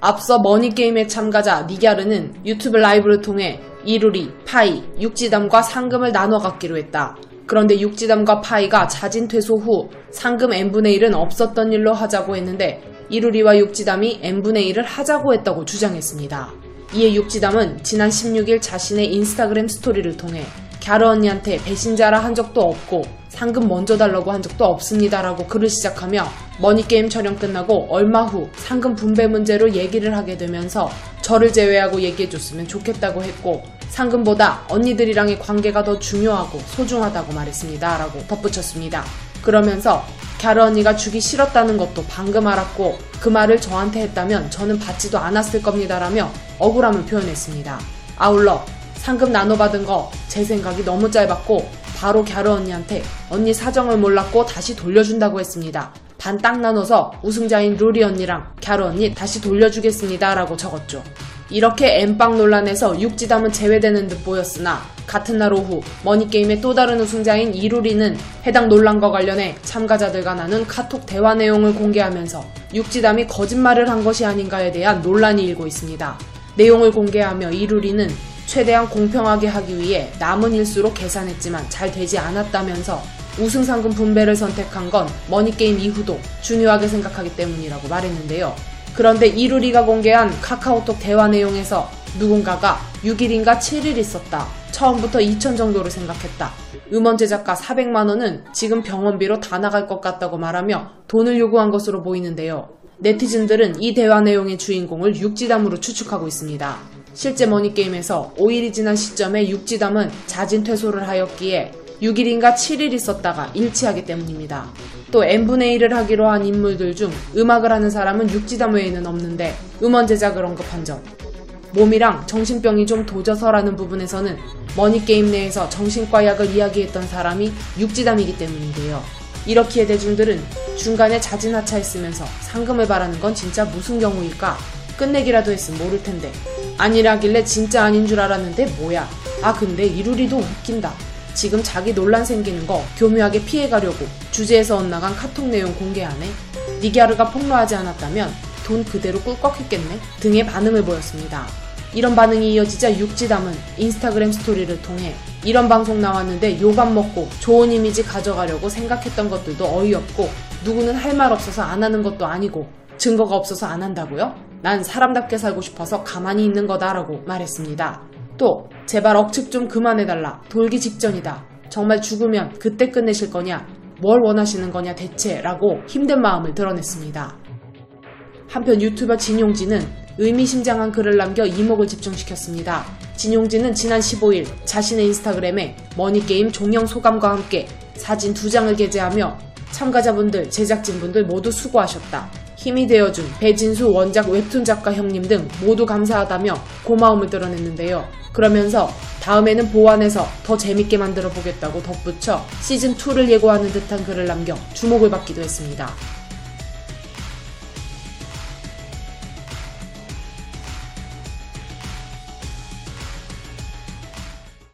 앞서 머니게임의 참가자 니갸르는 유튜브 라이브를 통해 이루리, 파이, 육지담과 상금을 나눠 갖기로 했다. 그런데 육지담과 파이가 자진 퇴소 후 상금 n분의 1은 없었던 일로 하자고 했는데 이루리와 육지담이 n분의 1을 하자고 했다고 주장했습니다. 이에 육지담은 지난 16일 자신의 인스타그램 스토리를 통해 갸르 언니한테 배신자라 한 적도 없고 상금 먼저 달라고 한 적도 없습니다라고 글을 시작하며 머니게임 촬영 끝나고 얼마 후 상금 분배 문제로 얘기를 하게 되면서 저를 제외하고 얘기해줬으면 좋겠다고 했고 상금보다 언니들이랑의 관계가 더 중요하고 소중하다고 말했습니다. 라고 덧붙였습니다. 그러면서 갸르 언니가 주기 싫었다는 것도 방금 알았고 그 말을 저한테 했다면 저는 받지도 않았을 겁니다라며 억울함을 표현했습니다. 아울러 상금 나눠받은 거 제 생각이 너무 짧았고 바로 갸르 언니한테 언니 사정을 몰랐고 다시 돌려준다고 했습니다. 반 딱 나눠서 우승자인 루리 언니랑 갸르 언니 다시 돌려주겠습니다. 라고 적었죠. 이렇게 엠빵 논란에서 육지담은 제외되는 듯 보였으나 같은 날 오후 머니게임의 또 다른 우승자인 이루리는 해당 논란과 관련해 참가자들과 나눈 카톡 대화 내용을 공개하면서 육지담이 거짓말을 한 것이 아닌가에 대한 논란이 일고 있습니다. 내용을 공개하며 이루리는 최대한 공평하게 하기 위해 남은 일수로 계산했지만 잘 되지 않았다면서 우승 상금 분배를 선택한 건 머니게임 이후도 중요하게 생각하기 때문이라고 말했는데요. 그런데 이루리가 공개한 카카오톡 대화 내용에서 누군가가 6일인가 7일 있었다. 처음부터 2천 정도로 생각했다. 음원 제작가 400만 원은 지금 병원비로 다 나갈 것 같다고 말하며 돈을 요구한 것으로 보이는데요. 네티즌들은 이 대화 내용의 주인공을 육지담으로 추측하고 있습니다. 실제 머니게임에서 5일이 지난 시점에 육지담은 자진 퇴소를 하였기에 6일인가 7일 있었다가 일치하기 때문입니다. 또 n분의 1을 하기로 한 인물들 중 음악을 하는 사람은 육지담 외에는 없는데 음원 제작을 언급한 점. 몸이랑 정신병이 좀 도져서라는 부분에서는 머니게임 내에서 정신과 약을 이야기했던 사람이 육지담이기 때문인데요. 이렇기에 대중들은 중간에 자진 하차했으면서 상금을 바라는 건 진짜 무슨 경우일까? 끝내기라도 했으면 모를 텐데. 아니라길래 진짜 아닌 줄 알았는데 뭐야. 아 근데 이루리도 웃긴다. 지금 자기 논란 생기는 거 교묘하게 피해가려고 주제에서 엇나간 카톡 내용 공개하네. 니갸르가 폭로하지 않았다면 돈 그대로 꿀꺽했겠네 등의 반응을 보였습니다. 이런 반응이 이어지자 육지담은 인스타그램 스토리를 통해 이런 방송 나왔는데 욕안 먹고 좋은 이미지 가져가려고 생각했던 것들도 어이없고 누구는 할 말 없어서 안 하는 것도 아니고 증거가 없어서 안 한다고요? 난 사람답게 살고 싶어서 가만히 있는 거다라고 말했습니다. 또 제발 억측 좀 그만해달라. 돌기 직전이다. 정말 죽으면 그때 끝내실 거냐? 뭘 원하시는 거냐 대체? 라고 힘든 마음을 드러냈습니다. 한편 유튜버 진용진은 의미심장한 글을 남겨 이목을 집중시켰습니다. 진용진은 지난 15일 자신의 인스타그램에 머니게임 종영 소감과 함께 사진 두 장을 게재하며 참가자분들, 제작진분들 모두 수고하셨다. 힘이 되어준 배진수 원작 웹툰 작가 형님 등 모두 감사하다며 고마움을 드러냈는데요. 그러면서 다음에는 보완해서 더 재밌게 만들어 보겠다고 덧붙여 시즌2를 예고하는 듯한 글을 남겨 주목을 받기도 했습니다.